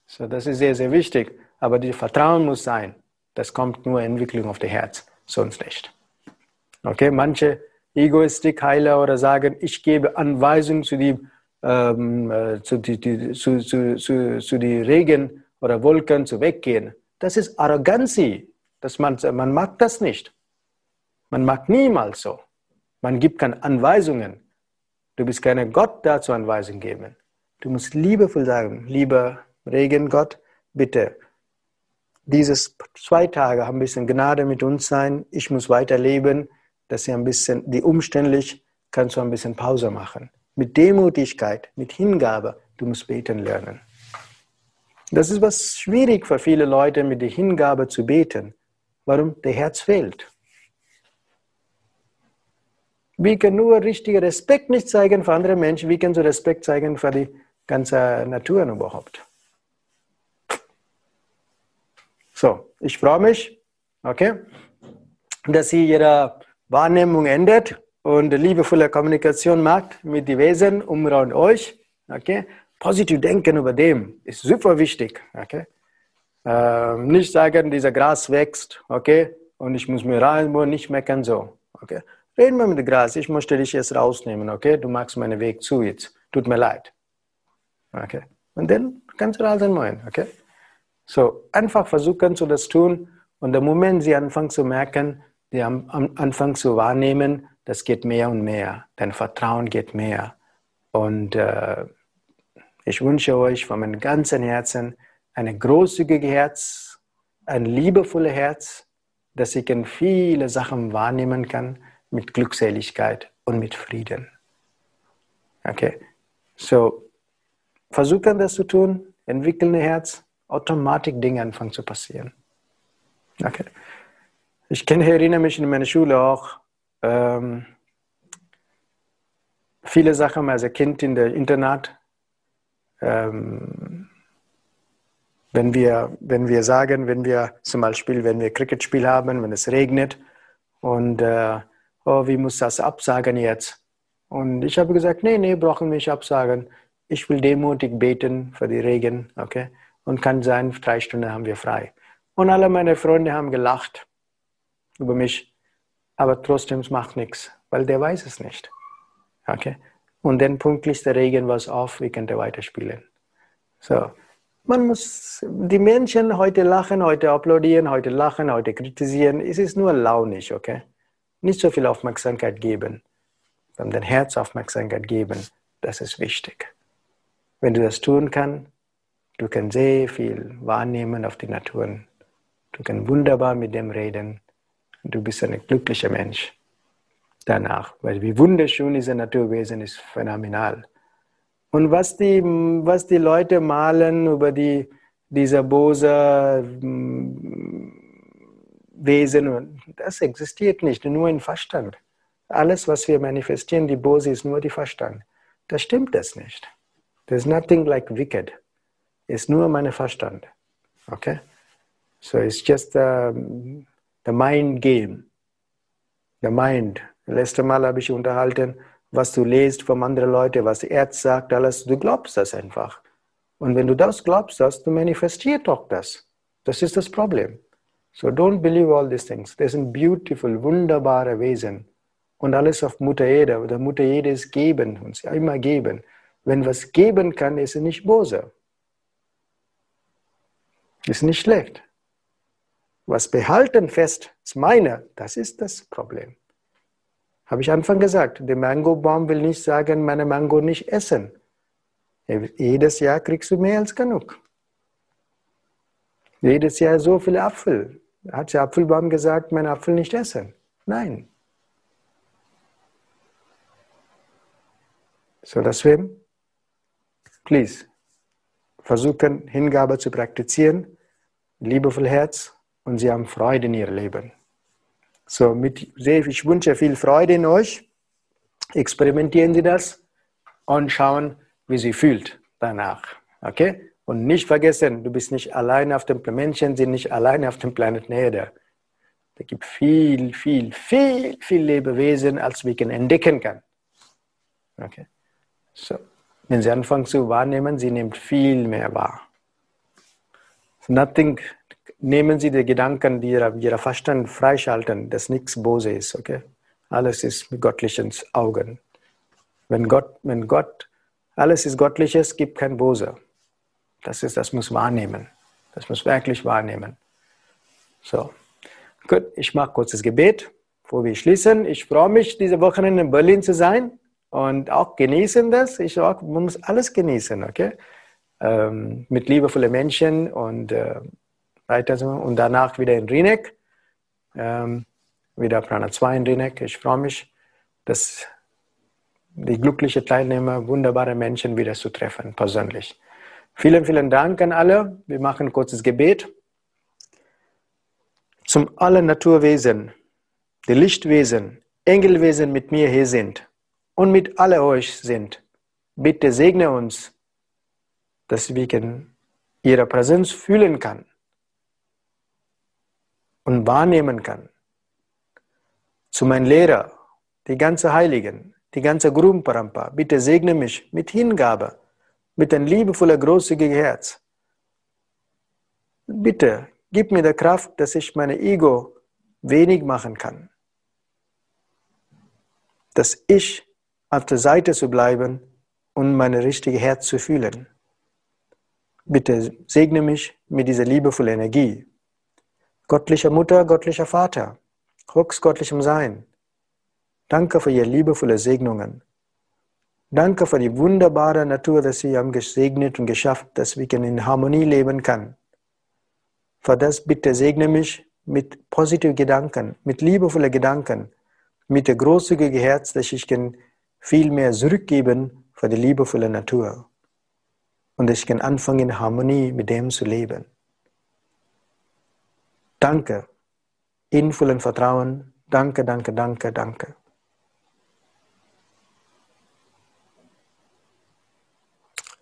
So, das ist sehr, sehr wichtig. Aber die Vertrauen muss sein. Das kommt nur Entwicklung auf das Herz, sonst nicht. Okay, manche Egoistik-Heiler oder sagen, ich gebe Anweisungen zu die, ähm, äh, zu, die, die, zu, zu, zu, zu die Regen oder Wolken zu weggehen. Das ist Arroganz. Man, man mag das nicht. Man mag niemals so. Man gibt keine Anweisungen. Du bist kein Gott, dazu Anweisungen geben. Du musst liebevoll sagen, lieber Regengott, bitte, dieses zwei Tage haben ein bisschen Gnade mit uns sein. Ich muss weiterleben dass sie ein bisschen, die umständlich, kannst du ein bisschen Pause machen. Mit Demutigkeit, mit Hingabe, du musst beten lernen. Das ist was schwierig für viele Leute, mit der Hingabe zu beten. Warum? Der Herz fehlt. Wir können nur richtigen Respekt nicht zeigen für andere Menschen. Wie können sie Respekt zeigen für die ganze Natur überhaupt? So, ich freue mich, okay, dass Sie Ihre Wahrnehmung ändert und liebevolle Kommunikation macht mit den Wesen um euch. Okay? Positiv denken über dem ist super wichtig. Okay? Ähm, nicht sagen, dieser Gras wächst, okay, und ich muss mir rein, nicht meckern, so. Okay? Reden wir mit dem Gras, ich möchte dich jetzt rausnehmen, okay? Du magst meinen Weg zu jetzt. Tut mir leid. Okay? Und dann kannst du raus sein, okay? So, einfach versuchen zu das tun und der Moment, sie anfangen zu merken, die am, am Anfang zu wahrnehmen, das geht mehr und mehr. Dein Vertrauen geht mehr. Und äh, ich wünsche euch von meinem ganzen Herzen ein großzügiges Herz, ein liebevolles Herz, dass ich in viele Sachen wahrnehmen kann mit Glückseligkeit und mit Frieden. Okay? So, versuchen das zu tun, entwickeln ein Herz, automatisch Dinge anfangen zu passieren. Okay? Ich kann erinnere mich in meiner Schule auch ähm, viele Sachen als Kind in der Internat. ähm, wenn wir, wenn wir sagen, wenn wir zum Beispiel, wenn wir Cricketspiel haben, wenn es regnet und äh, oh, wie muss das absagen jetzt? Und ich habe gesagt, nee, nee, brauchen wir nicht absagen. Ich will demutig beten für die Regen, okay? Und kann sein, drei Stunden haben wir frei. Und alle meine Freunde haben gelacht über mich, aber trotzdem macht nichts, weil der weiß es nicht, okay? Und dann pünktlich der Regen war auf, wir könnten weiterspielen. So, man muss, die Menschen heute lachen, heute applaudieren, heute lachen, heute kritisieren. Es ist nur launig, okay? Nicht so viel Aufmerksamkeit geben, sondern Herz Aufmerksamkeit geben. Das ist wichtig. Wenn du das tun kannst, du kannst sehr viel wahrnehmen auf die Natur. Du kannst wunderbar mit dem reden. Du bist ein glücklicher Mensch danach, weil wie wunderschön diese Naturwesen ist phänomenal. Und was die, was die Leute malen über die, diese böse hm, Wesen, das existiert nicht, nur im Verstand. Alles, was wir manifestieren, die Bose ist nur die Verstand. Das stimmt das nicht. There's nothing like wicked. It's nur mein Verstand. Okay? So it's just the, mind game. The mind. Letztes Mal habe ich unterhalten, was du lest von anderen Leuten, was der Arzt sagt, alles, du glaubst das einfach. Und wenn du das glaubst, das, du manifestierst doch das. Das ist das Problem. So don't believe all these things. Das sind beautiful, wunderbare Wesen. Und alles auf Mutter Erde. Oder Mutter Erde ist geben, uns immer geben. Wenn was geben kann, ist es nicht böse. Ist nicht schlecht. Was behalten fest ist meine, das ist das Problem. Habe ich Anfang gesagt, der Mangobaum will nicht sagen, meine Mango nicht essen. Jedes Jahr kriegst du mehr als genug. Jedes Jahr so viel Apfel. Hat der Apfelbaum gesagt, mein Apfel nicht essen? Nein. So deswegen, please, versuchen Hingabe zu praktizieren, liebevoll Herz und sie haben Freude in ihr Leben. So, mit, ich wünsche viel Freude in euch. Experimentieren Sie das und schauen, wie Sie fühlt danach. Okay? Und nicht vergessen, du bist nicht alleine auf dem Planeten, Menschen sind nicht alleine auf dem Planeten Erde. Da gibt viel, viel, viel, viel Lebewesen, als wir entdecken können. Okay? So. Wenn Sie anfangen zu wahrnehmen, Sie nehmen viel mehr wahr. Nothing nehmen Sie die Gedanken, die Ihre, Ihre Verstand freischalten, dass nichts böse ist, okay? Alles ist mit göttlichen Augen. Wenn Gott, wenn Gott, alles ist göttliches, gibt kein Böse. Das ist, das muss wahrnehmen. Das muss wirklich wahrnehmen. So. Gut, ich mache kurzes Gebet, bevor wir schließen. Ich freue mich, diese Woche in Berlin zu sein und auch genießen das. Ich auch, man muss alles genießen, okay? Ähm, mit liebevollen Menschen und äh, so. Und danach wieder in Rinek. Ähm, wieder Prana 2 in Rinek. Ich freue mich, dass die glücklichen Teilnehmer, wunderbare Menschen wieder zu treffen, persönlich. Vielen, vielen Dank an alle. Wir machen ein kurzes Gebet. Zum allen Naturwesen, die Lichtwesen, Engelwesen mit mir hier sind und mit alle euch sind, bitte segne uns, dass wir ihre Präsenz fühlen kann und wahrnehmen kann. Zu meinen Lehrer, die ganze Heiligen, die ganze Guru bitte segne mich mit Hingabe, mit ein liebevoller, großzügiger Herz. Bitte gib mir die Kraft, dass ich meine Ego wenig machen kann. Dass ich auf der Seite zu bleiben und mein richtiges Herz zu fühlen. Bitte segne mich mit dieser liebevollen Energie, Göttliche Mutter, göttlicher Vater, höchstgöttlichem Sein, danke für Ihre liebevolle Segnungen. Danke für die wunderbare Natur, dass Sie haben gesegnet und geschafft, dass wir in Harmonie leben können. Für das bitte segne mich mit positiven Gedanken, mit liebevollen Gedanken, mit der großzügigen Herz, dass ich kann viel mehr zurückgeben für die liebevolle Natur. Und ich kann anfangen, in Harmonie mit dem zu leben. Danke. In vollem Vertrauen. Danke, danke, danke, danke.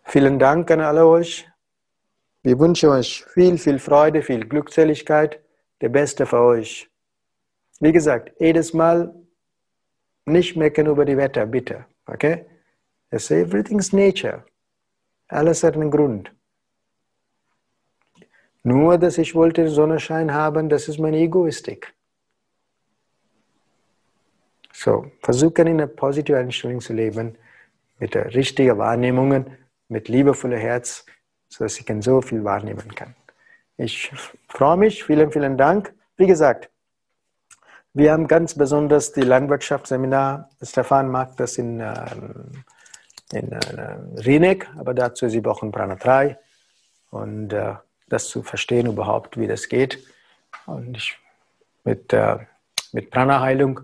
Vielen Dank an alle euch. Wir wünschen euch viel, viel Freude, viel Glückseligkeit, der Beste für euch. Wie gesagt, jedes Mal nicht meckern über die Wetter, bitte. Okay? It's everything's nature. Alles hat einen Grund. Nur, dass ich wollte Sonnenschein haben, das ist meine Egoistik. So, versuchen in einer positiven Einstellung zu leben, mit der richtigen Wahrnehmung, mit liebevollem Herz, sodass ich so viel wahrnehmen kann. Ich freue mich, vielen, vielen Dank. Wie gesagt, wir haben ganz besonders die Landwirtschaftsseminar. Stefan mag das in, ähm, in äh, Rinek, aber dazu sie brauchen Prana 3 und äh, das zu verstehen überhaupt, wie das geht. Und ich mit, äh, mit Prana-Heilung,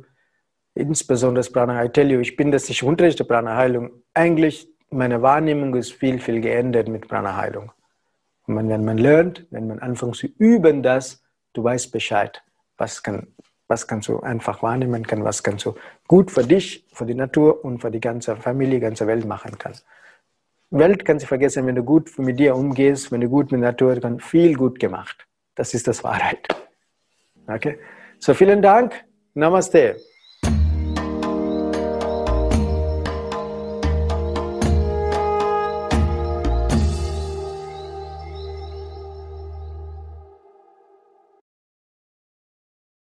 insbesondere Prana, I tell you, ich bin, dass ich unterrichte Prana-Heilung. Eigentlich, meine Wahrnehmung ist viel, viel geändert mit Prana-Heilung. Und wenn man lernt, wenn man anfängt zu üben das, du weißt Bescheid, was, kann, was kannst du einfach wahrnehmen kann, was kannst du gut für dich, für die Natur und für die ganze Familie, ganze Welt machen kann. Welt kannst du vergessen, wenn du gut mit dir umgehst, wenn du gut mit der Natur, dann viel gut gemacht. Das ist das Wahrheit. Okay? So, vielen Dank. Namaste.